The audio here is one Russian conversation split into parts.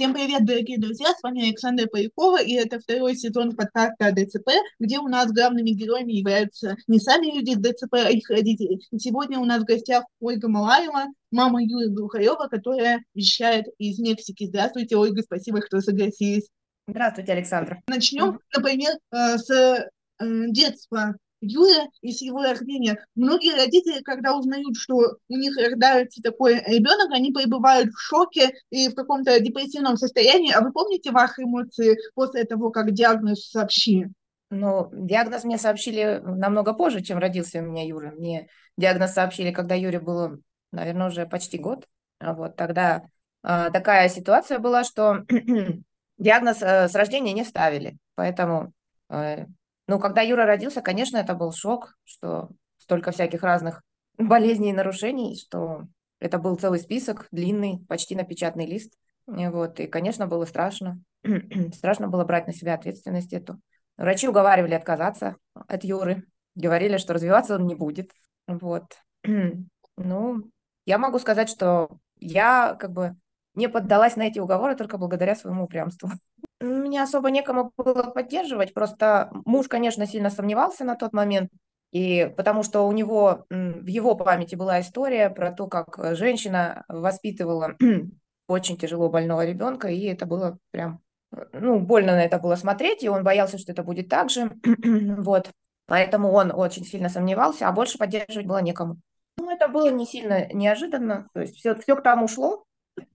Всем привет, дорогие друзья, с вами Александра Полякова, и это второй сезон подкаста ДЦП, где у нас главными героями являются не сами люди ДЦП, а их родители. И сегодня у нас в гостях Ольга Малаева, мама Юры Глухарева, которая вещает из Мексики. Здравствуйте, Ольга, спасибо, что согласились. Здравствуйте, Александра. Начнем, например, э, с э, детства Юля и с его рождения. Многие родители, когда узнают, что у них рождается такой ребенок, они пребывают в шоке и в каком-то депрессивном состоянии. А вы помните ваши эмоции после того, как диагноз сообщили? Ну, диагноз мне сообщили намного позже, чем родился у меня Юра. Мне диагноз сообщили, когда Юре было, наверное, уже почти год. А вот тогда э, такая ситуация была, что диагноз э, с рождения не ставили. Поэтому э, ну, когда Юра родился, конечно, это был шок, что столько всяких разных болезней и нарушений, что это был целый список, длинный, почти на печатный лист. Вот, и, конечно, было страшно. страшно было брать на себя ответственность эту. Врачи уговаривали отказаться от Юры, говорили, что развиваться он не будет. Вот. ну, я могу сказать, что я как бы не поддалась на эти уговоры только благодаря своему упрямству. Меня особо некому было поддерживать, просто муж, конечно, сильно сомневался на тот момент, и потому что у него в его памяти была история про то, как женщина воспитывала очень тяжело больного ребенка, и это было прям, ну, больно на это было смотреть, и он боялся, что это будет так же, вот. Поэтому он очень сильно сомневался, а больше поддерживать было некому. Ну, это было не сильно неожиданно, то есть все, все к тому шло,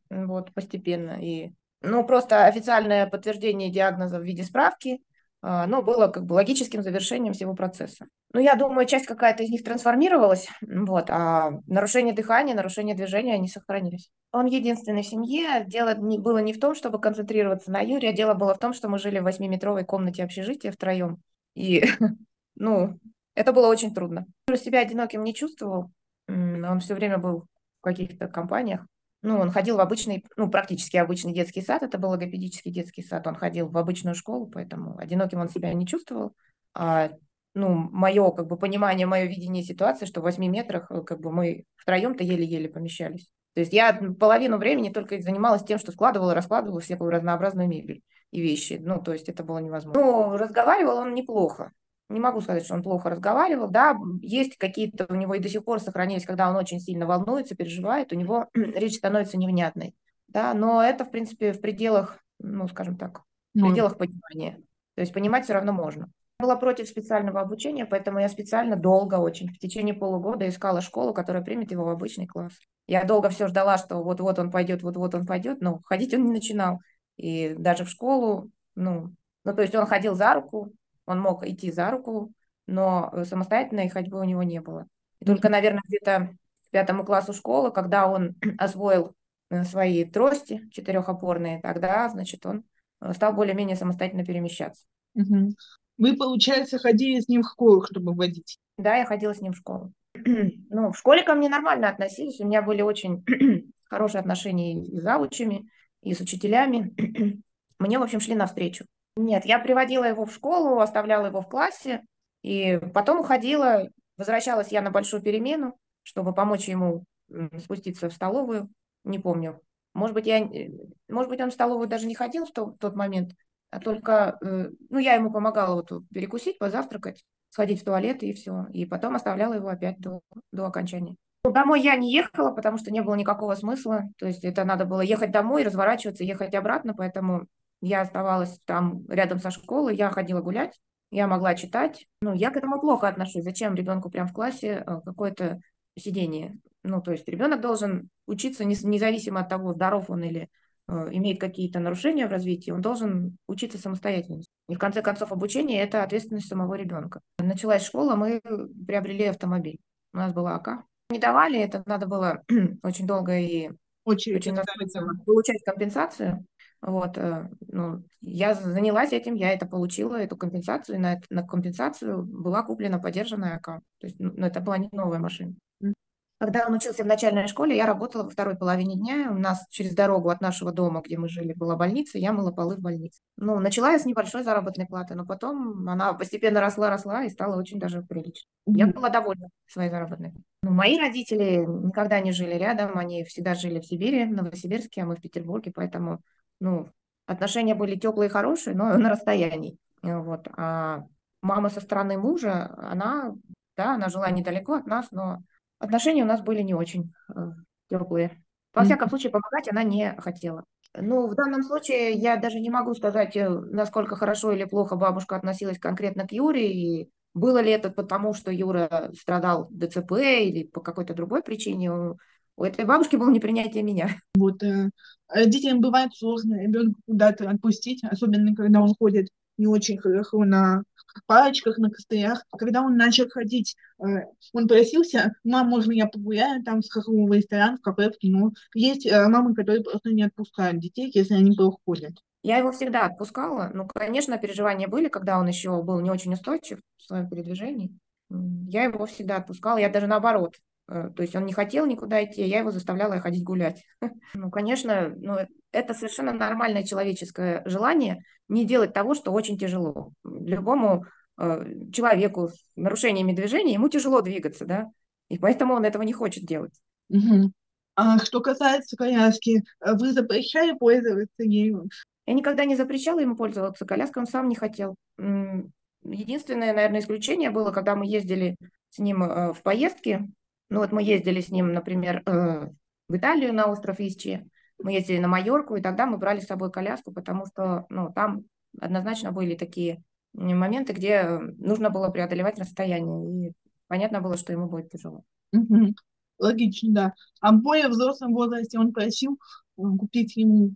вот, постепенно, и ну, просто официальное подтверждение диагноза в виде справки, а, ну, было как бы логическим завершением всего процесса. Ну, я думаю, часть какая-то из них трансформировалась, вот, а нарушение дыхания, нарушение движения, они сохранились. Он единственный в семье. Дело не, было не в том, чтобы концентрироваться на Юре, а дело было в том, что мы жили в восьмиметровой комнате общежития втроем. И, ну, это было очень трудно. Юра себя одиноким не чувствовал. Он все время был в каких-то компаниях. Ну, он ходил в обычный, ну, практически обычный детский сад, это был логопедический детский сад, он ходил в обычную школу, поэтому одиноким он себя не чувствовал. А, ну, мое, как бы, понимание, мое видение ситуации, что в 8 метрах, э, как бы, мы втроем-то еле-еле помещались. То есть я половину времени только занималась тем, что складывала, раскладывала всякую разнообразную мебель и вещи. Ну, то есть это было невозможно. Ну, разговаривал он неплохо не могу сказать, что он плохо разговаривал. Да, есть какие-то у него и до сих пор сохранились, когда он очень сильно волнуется, переживает, у него речь становится невнятной. Да, но это, в принципе, в пределах, ну, скажем так, в ну, пределах понимания. То есть понимать все равно можно. Я была против специального обучения, поэтому я специально долго очень, в течение полугода искала школу, которая примет его в обычный класс. Я долго все ждала, что вот-вот он пойдет, вот-вот он пойдет, но ходить он не начинал. И даже в школу, ну, ну, то есть он ходил за руку, он мог идти за руку, но э, самостоятельной ходьбы у него не было. И только, наверное, где-то к пятому классу школы, когда он освоил э, свои трости четырехопорные, тогда, значит, он э, стал более-менее самостоятельно перемещаться. Вы, получается, ходили с ним в школу, чтобы водить? Да, я ходила с ним в школу. ну, в школе ко мне нормально относились. У меня были очень хорошие отношения и с завучами, и с учителями. мне, в общем, шли навстречу. Нет, я приводила его в школу, оставляла его в классе, и потом уходила, возвращалась я на большую перемену, чтобы помочь ему спуститься в столовую, не помню. Может быть, я, может быть, он в столовую даже не ходил в тот, тот момент, а только, э, ну, я ему помогала вот перекусить, позавтракать, сходить в туалет и все. И потом оставляла его опять до, до окончания. Ну, домой я не ехала, потому что не было никакого смысла. То есть это надо было ехать домой, разворачиваться, ехать обратно, поэтому я оставалась там рядом со школой, я ходила гулять, я могла читать. Ну, я к этому плохо отношусь. Зачем ребенку прям в классе э, какое-то сидение? Ну, то есть ребенок должен учиться независимо от того, здоров он или э, имеет какие-то нарушения в развитии, он должен учиться самостоятельно. И в конце концов обучение – это ответственность самого ребенка. Началась школа, мы приобрели автомобиль. У нас была АК. Не давали, это надо было очень долго и очень, очень получать компенсацию. Вот, э, ну, я занялась этим, я это получила, эту компенсацию, и на, на компенсацию была куплена поддержанная АК. То есть, ну, это была не новая машина. Когда он учился в начальной школе, я работала во второй половине дня. У нас через дорогу от нашего дома, где мы жили, была больница, я мыла полы в больнице. Ну, начала я с небольшой заработной платы, но потом она постепенно росла, росла и стала очень даже прилично. Я была довольна своей заработной. Ну, мои родители никогда не жили рядом, они всегда жили в Сибири, в Новосибирске, а мы в Петербурге, поэтому ну, отношения были теплые и хорошие, но на расстоянии. Вот. А мама со стороны мужа, она, да, она жила недалеко от нас, но отношения у нас были не очень э, теплые. Во всяком случае, помогать она не хотела. Ну, в данном случае я даже не могу сказать, э, насколько хорошо или плохо бабушка относилась конкретно к Юре, и было ли это потому, что Юра страдал ДЦП или по какой-то другой причине. У этой бабушки было непринятие меня. Вот э, детям бывает сложно ребенка куда-то отпустить, особенно когда он ходит не очень хорошо на палочках, на костылях. Когда он начал ходить, э, он просился, мам, можно я погуляю там, в ресторан, в кафе, в кино. Есть э, мамы, которые просто не отпускают детей, если они проходят. Я его всегда отпускала. Ну, конечно, переживания были, когда он еще был не очень устойчив в своем передвижении. Я его всегда отпускала. Я даже наоборот Э, то есть он не хотел никуда идти, я его заставляла ходить гулять. Ну, конечно, ну, это совершенно нормальное человеческое желание не делать того, что очень тяжело. Любому э, человеку с нарушениями движения, ему тяжело двигаться, да, и поэтому он этого не хочет делать. Угу. А что касается коляски, э, вы запрещали пользоваться ею? Я никогда не запрещала ему пользоваться коляской, он сам не хотел. Единственное, наверное, исключение было, когда мы ездили с ним э, в поездки, ну вот мы ездили с ним, например, э, в Италию на остров Исчи, мы ездили на Майорку, и тогда мы брали с собой коляску, потому что ну, там однозначно были такие моменты, где нужно было преодолевать расстояние, и понятно было, что ему будет тяжело. Угу. Логично, да. А в более взрослом возрасте он просил э, купить ему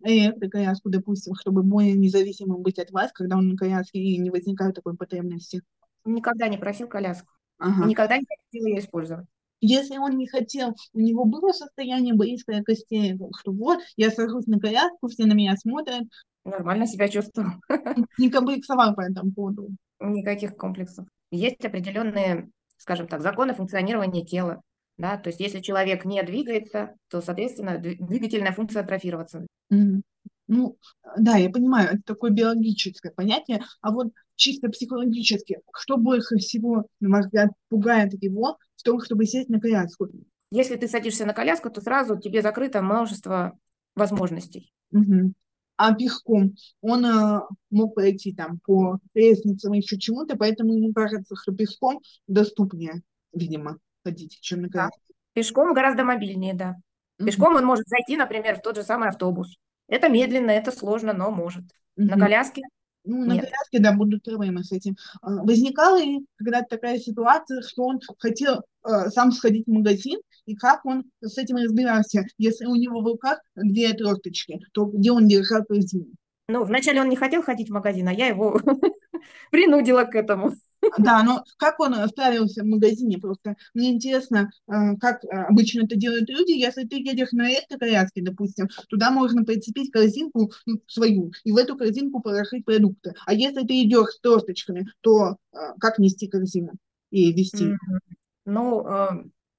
коляску, допустим, чтобы более независимым быть от вас, когда он на коляске и не возникает такой потребности? Никогда не просил коляску. Ага. Никогда не хотел ее использовать. Если он не хотел, у него было состояние близкое к истерику, что вот, я сажусь на коляску, все на меня смотрят. Нормально себя чувствовал. Не комплексовал по этому поводу. Никаких комплексов. Есть определенные, скажем так, законы функционирования тела. Да? То есть если человек не двигается, то, соответственно, двигательная функция атрофироваться. Mm-hmm. Ну, да, я понимаю, это такое биологическое понятие, а вот чисто психологически, что больше всего, на мой взгляд, пугает его в том, чтобы сесть на коляску? Если ты садишься на коляску, то сразу тебе закрыто множество возможностей. Угу. А пешком он э, мог пойти там по лестницам еще чему-то, поэтому ему кажется, что пешком доступнее, видимо, ходить, чем на коляске. Да. Пешком гораздо мобильнее, да. Пешком он может зайти, например, в тот же самый автобус. Это медленно, это сложно, но может. Угу. На коляске ну, на коляске, да, будут проблемы с этим. А, возникала и когда-то такая ситуация, что он хотел э, сам сходить в магазин, и как он с этим разбирался, если у него в руках две тросточки, то где он держал корзину? Ну, вначале он не хотел ходить в магазин, а я его принудила к этому. Да, но как он справился в магазине просто? Мне интересно, э, как э, обычно это делают люди. Если ты едешь на электроколяске, допустим, туда можно прицепить корзинку ну, свою и в эту корзинку положить продукты. А если ты идешь с тросточками, то э, как нести корзину и вести? Ну,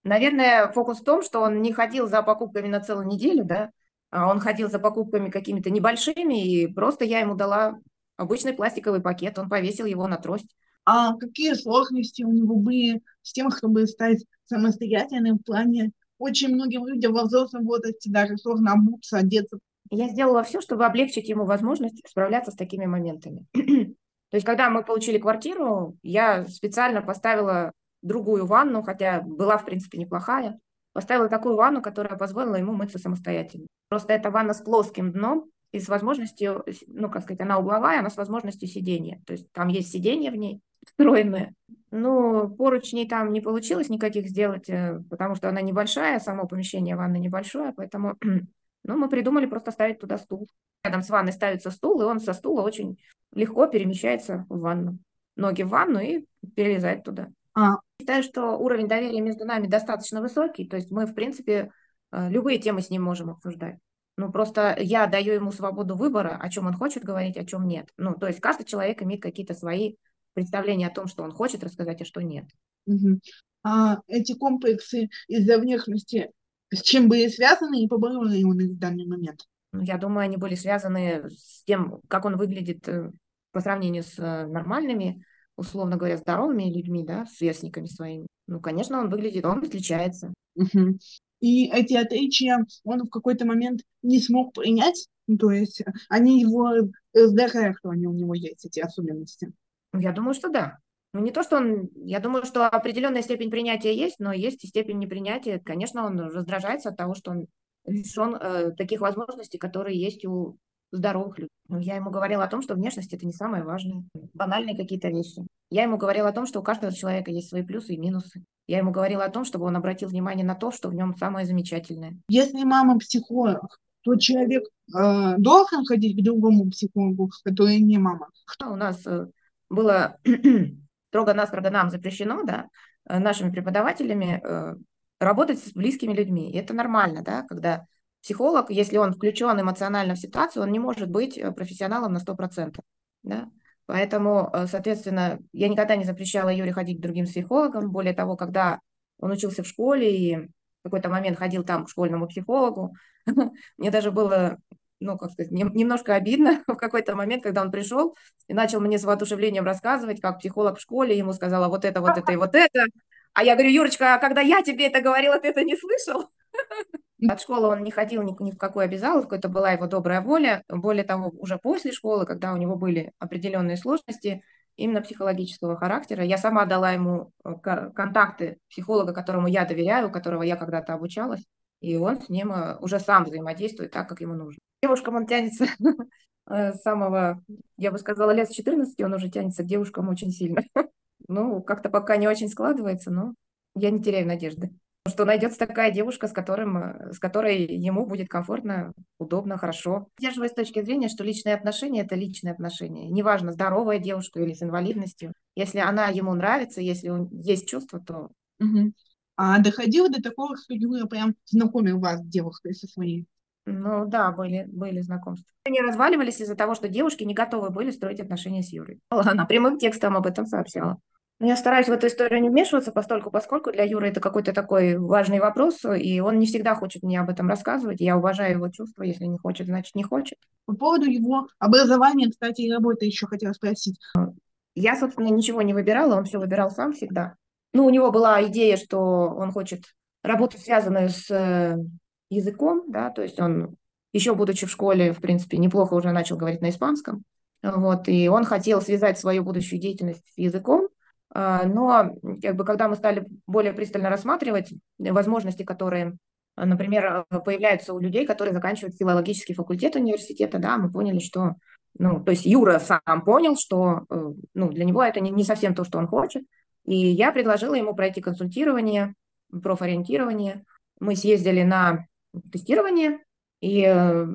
наверное, фокус в том, что он не ходил за покупками на целую неделю, да, а он ходил за покупками какими-то небольшими, и просто я ему дала обычный пластиковый пакет, он повесил его на трость а какие сложности у него были с тем, чтобы стать самостоятельным в плане очень многим людям во взрослом возрасте даже сложно обуться, одеться. Я сделала все, чтобы облегчить ему возможность справляться с такими моментами. То есть, когда мы получили квартиру, я специально поставила другую ванну, хотя была, в принципе, неплохая. Поставила такую ванну, которая позволила ему мыться самостоятельно. Просто эта ванна с плоским дном и с возможностью, ну, как сказать, она угловая, она с возможностью сидения. То есть там есть сиденье в ней, встроенная. Ну, поручней там не получилось никаких сделать, э, потому что она небольшая, само помещение ванны небольшое, поэтому ну, мы придумали просто ставить туда стул. Рядом с ванной ставится стул, и он со стула очень легко перемещается в ванну. Ноги в ванну и перелезает туда. А. Считаю, что уровень доверия между нами достаточно высокий, то есть мы, в принципе, э, любые темы с ним можем обсуждать. Ну, просто я даю ему свободу выбора, о чем он хочет говорить, о чем нет. Ну, то есть каждый человек имеет какие-то свои представление о том, что он хочет рассказать, а что нет. Угу. А эти комплексы из-за внешности с чем были связаны и поборол ли он их в данный момент? Ну, я думаю, они были связаны с тем, как он выглядит э, по сравнению с э, нормальными, условно говоря, здоровыми людьми, да, сверстниками своими. Ну, конечно, он выглядит, он отличается. Угу. И эти отличия он в какой-то момент не смог принять, ну, то есть они его сдохают, что они у него есть, эти особенности. Я думаю, что да. Ну, не то, что он... Я думаю, что определенная степень принятия есть, но есть и степень непринятия. Конечно, он раздражается от того, что он лишен э, таких возможностей, которые есть у здоровых людей. Но я ему говорила о том, что внешность это не самое важное. Банальные какие-то вещи. Я ему говорила о том, что у каждого человека есть свои плюсы и минусы. Я ему говорила о том, чтобы он обратил внимание на то, что в нем самое замечательное. Если мама психолог, то человек э, должен ходить к другому психологу, который не мама. У нас э, было строго-настрого нам запрещено, да, э, нашими преподавателями э, работать с близкими людьми. И это нормально, да, когда психолог, если он включен эмоционально в ситуацию, он не может быть э, профессионалом на 100%. Да? Поэтому, э, соответственно, я никогда не запрещала Юре ходить к другим психологам. Более того, когда он учился в школе и в какой-то момент ходил там к школьному психологу, мне даже было, ну, как сказать, немножко обидно в какой-то момент, когда он пришел и начал мне с воодушевлением рассказывать, как психолог в школе ему сказала вот это, вот это и вот это. А я говорю, Юрочка, а когда я тебе это говорила, ты это не слышал? От школы он не ходил ни, ни в какую обязаловку, это была его добрая воля. Более того, уже после школы, когда у него были определенные сложности, именно психологического характера, я сама дала ему э, контакты психолога, которому я доверяю, у которого я когда-то обучалась, и он с ним э, уже сам взаимодействует так, как ему нужно. Девушкам он тянется э, с самого, я бы сказала, лет с 14 он уже тянется к девушкам очень сильно. Ну, как-то пока не очень складывается, но я не теряю надежды что найдется такая девушка, с, которым, э, с которой ему будет комфортно, удобно, хорошо. Держивая с точки зрения, что личные отношения – это личные отношения. Неважно, здоровая девушка или с инвалидностью. Если она ему нравится, если есть чувство, то... Угу. А доходило до такого, что Юра прям знакомил вас с девушкой со своей? Ну да, были, были знакомства. Они разваливались из-за того, что девушки не готовы были строить отношения с Юрой. Она прямым текстом об этом сообщала. Но я стараюсь в эту историю не вмешиваться, постольку, поскольку для Юры это какой-то такой важный вопрос, и он не всегда хочет мне об этом рассказывать. Я уважаю его чувства, если не хочет, значит не хочет. По поводу его образования, кстати, и работы еще хотела спросить. Я, собственно, ничего не выбирала, он все выбирал сам всегда. Ну, у него была идея, что он хочет работу, связанную с э, языком, да, то есть он еще будучи в школе, в принципе, неплохо уже начал говорить на испанском. Вот, и он хотел связать свою будущую деятельность с языком, но как бы, когда мы стали более пристально рассматривать возможности, которые, например, появляются у людей, которые заканчивают филологический факультет университета, да, мы поняли, что, ну, то есть Юра сам понял, что, э, ну, для него это не, не совсем то, что он хочет, и я предложила ему пройти консультирование, профориентирование. Мы съездили на тестирование, и э,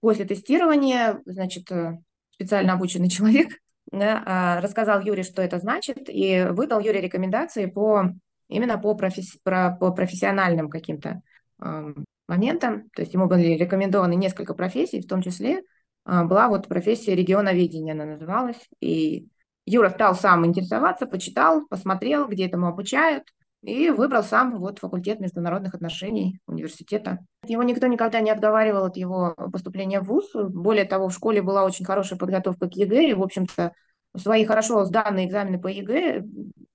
после тестирования, значит, э, специально обученный человек да, а, рассказал Юре, что это значит, и выдал Юре рекомендации по именно по, професс, про, по профессиональным каким-то э, моментам. То есть ему были рекомендованы несколько профессий, в том числе э, была вот профессия регионоведения, она называлась. И Юра стал сам интересоваться, почитал, посмотрел, где этому обучают, и выбрал сам вот факультет международных отношений университета. Его никто никогда не отговаривал от его поступления в ВУЗ. Более того, в школе была очень хорошая подготовка к ЕГЭ, и, в общем-то, свои хорошо сданные экзамены по ЕГЭ,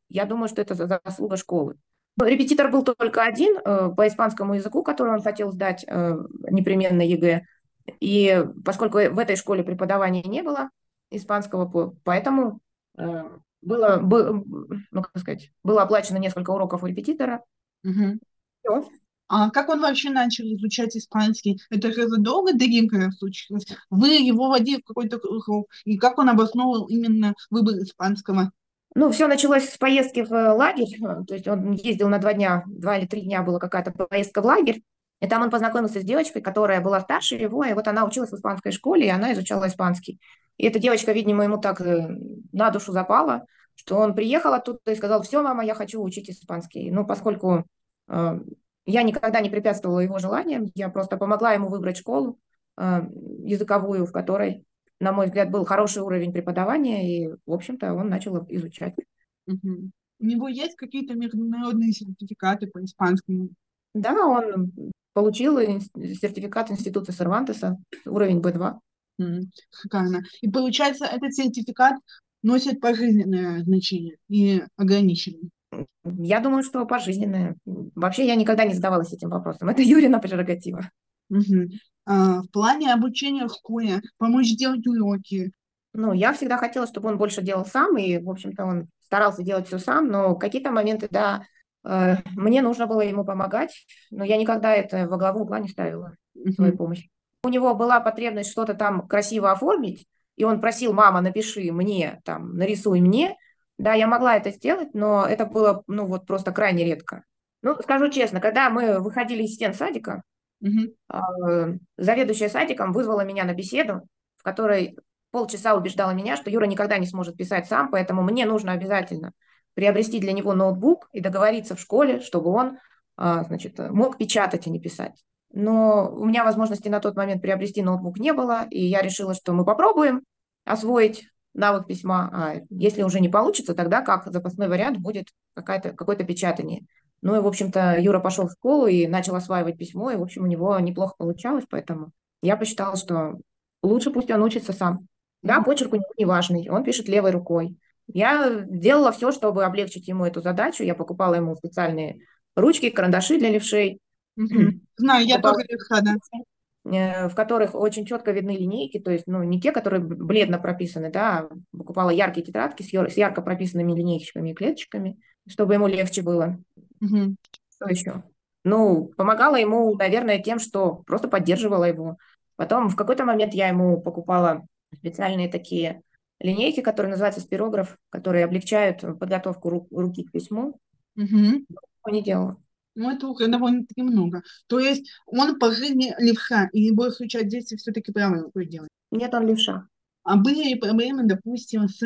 я думаю, что это заслуга школы. Репетитор был только один э, по испанскому языку, который он хотел сдать э, непременно ЕГЭ. И поскольку в этой школе преподавания не было испанского, поэтому э, было, было, ну, как сказать, было оплачено несколько уроков у репетитора. Угу. Все. А как он вообще начал изучать испанский? Это же задолго до Гинкера случилось? Вы его водили в какой-то круг, и как он обосновывал именно выбор испанского? Ну, все началось с поездки в лагерь, то есть он ездил на два дня, два или три дня была какая-то поездка в лагерь, и там он познакомился с девочкой, которая была старше его, и вот она училась в испанской школе, и она изучала испанский. И эта девочка, видимо, ему так э, на душу запала, что он приехал оттуда и сказал, все, мама, я хочу учить испанский. Ну, поскольку э, я никогда не препятствовала его желаниям, я просто помогла ему выбрать школу э, языковую, в которой, на мой взгляд, был хороший уровень преподавания, и, в общем-то, он начал изучать. Угу. У него есть какие-то международные сертификаты по испанскому? Да, он получил сертификат Института Сервантеса, уровень B2. Шикарно. И получается, этот сертификат носит пожизненное значение и ограниченное. Я думаю, что пожизненное. Вообще я никогда не задавалась этим вопросом. Это Юрина прерогатива. Угу. А, в плане обучения в школе, помочь делать уроки. Ну, я всегда хотела, чтобы он больше делал сам, и, в общем-то, он старался делать все сам, но какие-то моменты, да, э, мне нужно было ему помогать, но я никогда это во главу угла не ставила, uh-huh. свою помощь. У него была потребность что-то там красиво оформить, и он просил, мама, напиши мне, там, нарисуй мне, да, я могла это сделать, но это было, ну, вот просто крайне редко. Ну, скажу честно, когда мы выходили из стен садика, угу. заведующая садиком вызвала меня на беседу, в которой полчаса убеждала меня, что Юра никогда не сможет писать сам, поэтому мне нужно обязательно приобрести для него ноутбук и договориться в школе, чтобы он, а, значит, мог печатать, а не писать. Но у меня возможности на тот момент приобрести ноутбук не было, и я решила, что мы попробуем освоить навык письма. А если уже не получится, тогда как запасной вариант будет какое-то какое-то печатание. Ну и, в общем-то, Юра пошел в школу и начал осваивать письмо, и, в общем, у него неплохо получалось, поэтому я посчитала, что лучше пусть он учится сам. Да, почерк у него не важный, он пишет левой рукой. Я делала все, чтобы облегчить ему эту задачу. Я покупала ему специальные ручки, карандаши для левшей. Знаю, я тоже левша, да. Э, в которых очень четко видны линейки, то есть, ну, не те, которые бледно прописаны, да, а покупала яркие тетрадки с, ярко прописанными линейками и клеточками, чтобы ему легче было. Угу. Что еще? Ну, помогала ему, наверное, тем, что просто поддерживала его. Потом в какой-то момент я ему покупала специальные такие линейки, которые называются спирограф, которые облегчают подготовку ру- руки к письму. Угу. Не делала. Ну, это уже довольно-таки много. То есть он по жизни левша, и большую часть действий все-таки правой рукой делает. Нет, он левша. А были ли проблемы, допустим, с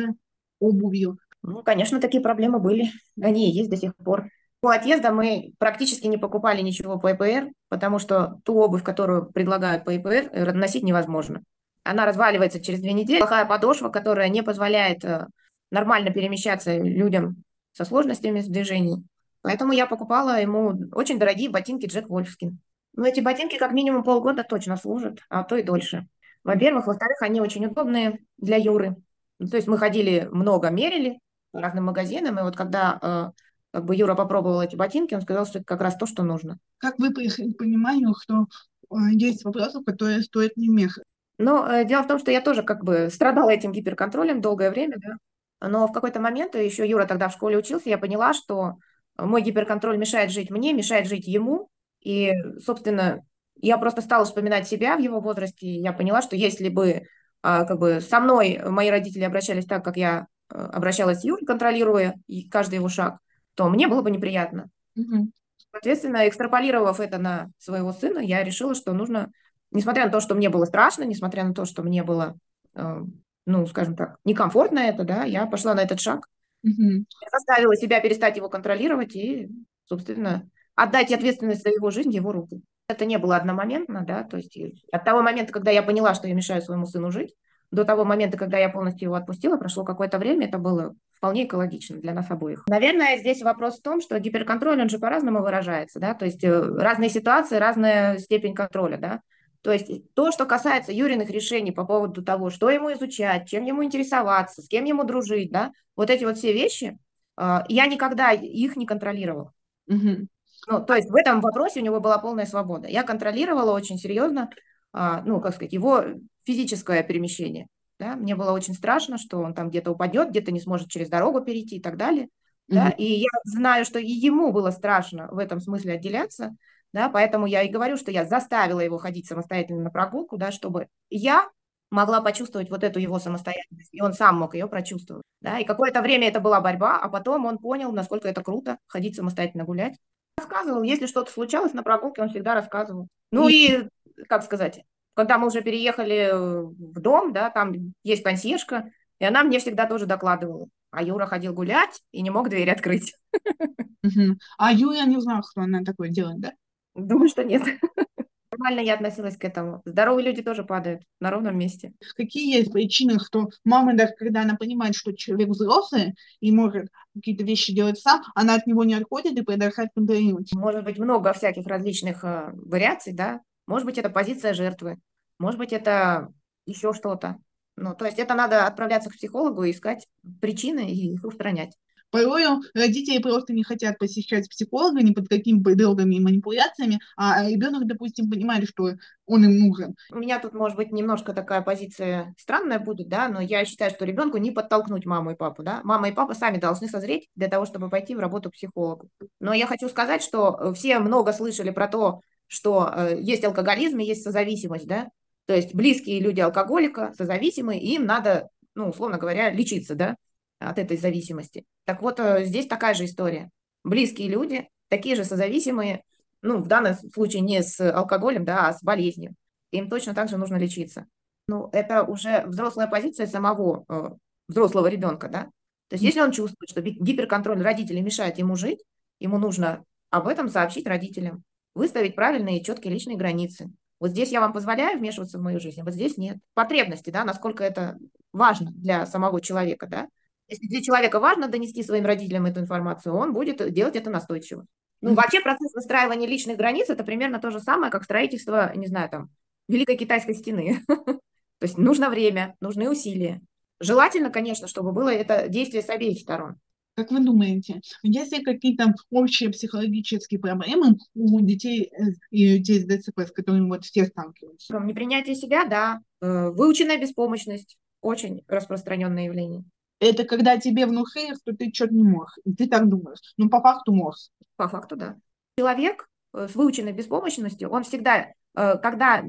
обувью? Ну, конечно, такие проблемы были. Они и есть до сих пор. По отъезда мы практически не покупали ничего по ИПР, потому что ту обувь, которую предлагают по ИПР, носить невозможно. Она разваливается через две недели. Плохая подошва, которая не позволяет э, нормально перемещаться людям со сложностями в движении. Поэтому я покупала ему очень дорогие ботинки Джек Вольфскин. Но эти ботинки как минимум полгода точно служат, а то и дольше. Во-первых. Во-вторых, они очень удобные для Юры. То есть мы ходили много, мерили по разным магазинам, и вот когда э, как бы Юра попробовал эти ботинки, он сказал, что это как раз то, что нужно. Как вы пришли к пониманию, что э, есть вопросы, которые стоит не мешать? Но э, дело в том, что я тоже как бы страдала этим гиперконтролем долгое время, да. Но в какой-то момент, еще Юра тогда в школе учился, я поняла, что мой гиперконтроль мешает жить мне, мешает жить ему. И, собственно, я просто стала вспоминать себя в его возрасте. И я поняла, что если бы а, как бы со мной мои родители обращались так, как я а, обращалась с Юрой, контролируя каждый его шаг, то мне было бы неприятно. Угу. Соответственно, экстраполировав это на своего сына, я решила, что нужно, несмотря на то, что мне было страшно, несмотря на то, что мне было, э, ну, скажем так, некомфортно это, да, я пошла на этот шаг. Угу. Заставила себя перестать его контролировать и, собственно, отдать ответственность за его жизнь его руку. Это не было одномоментно, да, то есть от того момента, когда я поняла, что я мешаю своему сыну жить, до того момента, когда я полностью его отпустила, прошло какое-то время, это было вполне экологично для нас обоих. Наверное, здесь вопрос в том, что гиперконтроль, он же по-разному выражается, да, то есть э, разные ситуации, разная степень контроля, да. То есть то, что касается Юриных решений по поводу того, что ему изучать, чем ему интересоваться, с кем ему дружить, да, вот эти вот все вещи, а, я никогда их не контролировала. Угу. Ну, то есть в этом вопросе у него была полная свобода. Я контролировала очень серьезно, а, ну, как сказать, его физическое перемещение. Да? Мне было очень страшно, что он там где-то упадет, где-то не сможет через дорогу перейти и так далее. Mm-hmm. Да? И я знаю, что и ему было страшно в этом смысле отделяться, да, поэтому я и говорю, что я заставила его ходить самостоятельно на прогулку, да, чтобы я могла почувствовать вот эту его самостоятельность, и он сам мог ее прочувствовать, да, и какое-то время это была борьба, а потом он понял, насколько это круто ходить самостоятельно гулять. Рассказывал, если что-то случалось на прогулке, он всегда рассказывал. Ну и, как сказать, когда мы уже переехали в дом, да, там есть консьержка, и она мне всегда тоже докладывала. А Юра ходил гулять и не мог дверь открыть. А Юра не знал, что она такое делает, да? Думаю, что нет. Нормально я относилась к этому. Здоровые люди тоже падают на ровном месте. Какие есть причины, что мама, даже когда она понимает, что человек взрослый и может какие-то вещи делать сам, она от него не отходит и продолжает контролировать? Может быть, много всяких различных э, вариаций, да. Может быть, это позиция жертвы. Может быть, это еще что-то. Ну, то есть это надо отправляться к психологу и искать причины и их устранять. Порой родители просто не хотят посещать психолога ни под какими предлогами и манипуляциями, а ребенок, допустим, понимает, что он им нужен. У меня тут, может быть, немножко такая позиция странная будет, да, но я считаю, что ребенку не подтолкнуть маму и папу, да. Мама и папа сами должны созреть для того, чтобы пойти в работу к психологу. Но я хочу сказать, что все много слышали про то, что э, есть алкоголизм и есть созависимость, да. То есть близкие люди алкоголика, созависимые, им надо, ну, условно говоря, лечиться, да, от этой зависимости. Так вот, э, здесь такая же история. Близкие люди, такие же созависимые, ну, в данном случае не с алкоголем, да, а с болезнью. Им точно так же нужно лечиться. Ну, это уже взрослая позиция самого э, взрослого ребенка, да. То есть, если он чувствует, что гиперконтроль родителей мешает ему жить, ему нужно об этом сообщить родителям, выставить правильные и четкие личные границы. Вот здесь я вам позволяю вмешиваться в мою жизнь, а вот здесь нет. Потребности, да, насколько это важно для самого человека, да. Если для человека важно донести своим родителям эту информацию, он будет делать это настойчиво. Ну, вообще процесс выстраивания личных границ – это примерно то же самое, как строительство, не знаю, там, Великой Китайской стены. То есть нужно время, нужны усилия. Желательно, конечно, чтобы было это действие с обеих сторон. Как вы думаете, есть ли какие-то общие психологические проблемы у детей э, и детей с ДЦП, с которыми вот все сталкиваются? Непринятие себя, да. Э, выученная беспомощность – очень распространенное явление. Это когда тебе внушили, что ты что-то не. И ты так думаешь. Но по факту можешь. По факту, да. Человек э, с выученной беспомощностью, он всегда, когда,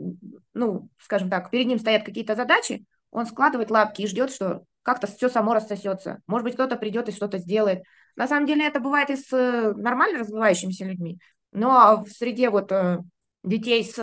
ну, скажем так, перед ним стоят какие-то задачи, он складывает лапки и ждет, что как-то все само рассосется. Может быть, кто-то придет и что-то сделает. На самом деле это бывает и с э, нормально развивающимися людьми. Но в среде вот детей с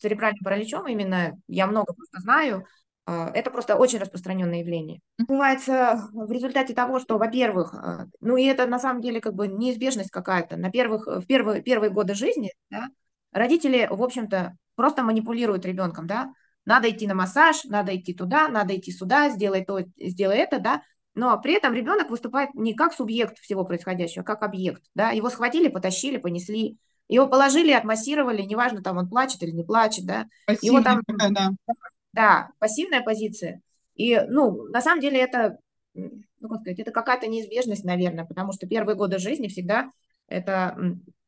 церебральным параличом именно, я много просто знаю, а, это просто очень распространенное явление. Бывается в результате того, что, во-первых, а, ну и это на самом деле как бы неизбежность какая-то. На первых, в первые, первые годы жизни да, родители, в общем-то, просто манипулируют ребенком, да. Надо идти на массаж, надо идти туда, надо идти сюда, сделай то, сделай это, да. Но при этом ребенок выступает не как субъект всего происходящего, а как объект, да. Его схватили, потащили, понесли, его положили, отмассировали, неважно, там он плачет или не плачет, да. Спасибо, его там, да. Да, пассивная позиция. И, ну, на самом деле это, ну, как сказать, это какая-то неизбежность, наверное, потому что первые годы жизни всегда это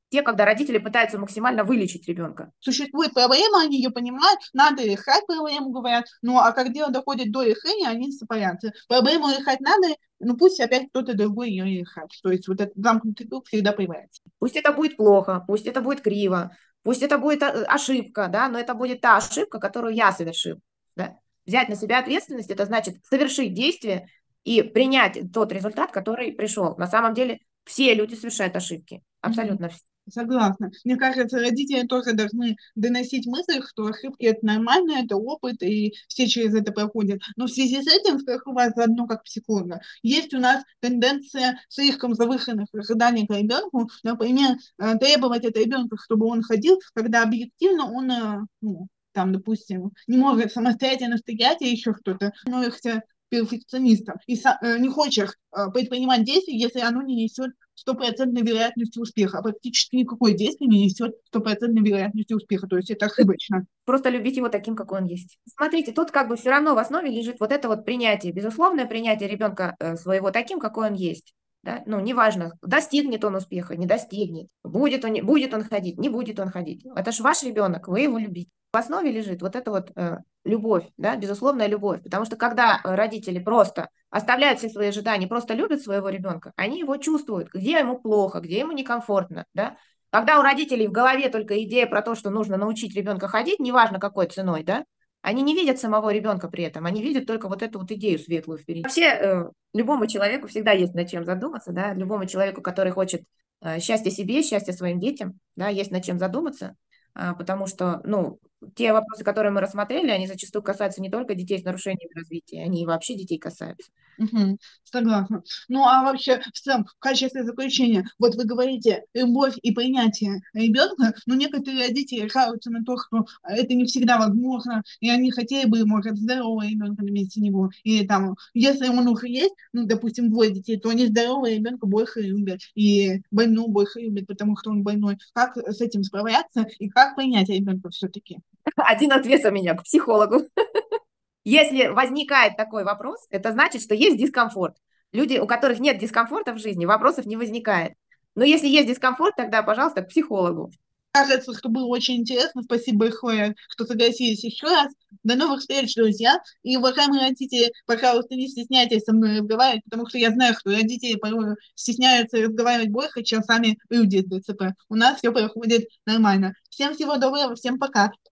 те, когда родители пытаются максимально вылечить ребенка. Существует проблема, они ее понимают, надо решать проблему, говорят, ну а как дело доходит до решения, они сопарятся. Проблему решать надо, ну пусть опять кто-то другой ее решает. То есть вот этот замкнутый круг всегда появляется. Пусть это будет плохо, пусть это будет криво, пусть это будет э, ошибка, да, но это будет та ошибка, которую я совершил. Да? Взять на себя ответственность – это значит совершить действие и принять тот результат, который пришел. На самом деле все люди совершают ошибки, абсолютно все. Согласна. Мне кажется, родители тоже должны доносить мысль, что ошибки это нормально, это опыт, и все через это проходят. Но в связи с этим скажу вас заодно как психолога. Есть у нас тенденция слишком завышенных ожиданий к ребенку, например, э, требовать от ребенка, чтобы он ходил, когда объективно он э, ну, там, допустим, не может самостоятельно стоять или еще что-то, становишься перфекционистом и э, не хочешь э, предпринимать действия, если оно не несет стопроцентной вероятности успеха. А практически никакое действие не несет стопроцентной вероятности успеха. То есть это ошибочно. Просто любить его таким, какой он есть. Смотрите, тут как бы все равно в основе лежит вот это вот принятие, безусловное принятие ребенка э, своего таким, какой он есть. Да? Ну, неважно, достигнет он успеха, не достигнет, будет он, будет он ходить, не будет он ходить. Это же ваш ребенок, вы его любите. В основе лежит вот эта вот э, любовь, да, безусловная любовь. Потому что когда родители просто оставляют все свои ожидания, просто любят своего ребенка, они его чувствуют, где ему плохо, где ему некомфортно, да. Когда у родителей в голове только идея про то, что нужно научить ребенка ходить, неважно какой ценой, да, они не видят самого ребенка при этом, они видят только вот эту вот идею светлую впереди. Вообще, э, любому человеку всегда есть над чем задуматься, да, любому человеку, который хочет э, счастья себе, счастья своим детям, да, есть над чем задуматься, э, потому что, ну, те вопросы, которые мы рассмотрели, они зачастую касаются не только детей с нарушениями развития, они и вообще детей касаются. Угу, согласна. Ну а вообще в целом, в качестве заключения, вот вы говорите любовь и принятие ребенка, но некоторые родители жалуются на то, что это не всегда возможно, и они хотели бы, может, здорового ребенка на месте него, или там, если он уже есть, ну, допустим, двое детей, то они здорового ребенка больше любят, и больного больше любят, потому что он больной. Как с этим справляться, и как принять ребенка все-таки? Один ответ у меня к психологу. Если возникает такой вопрос, это значит, что есть дискомфорт. Люди, у которых нет дискомфорта в жизни, вопросов не возникает. Но если есть дискомфорт, тогда, пожалуйста, к психологу. Кажется, что было очень интересно. Спасибо большое, что согласились еще раз. До новых встреч, друзья. И, уважаемые родители, пожалуйста, не стесняйтесь со мной разговаривать, потому что я знаю, что родители порой стесняются разговаривать больше, чем сами люди с ДЦП. У нас все проходит нормально. Всем всего доброго, всем пока.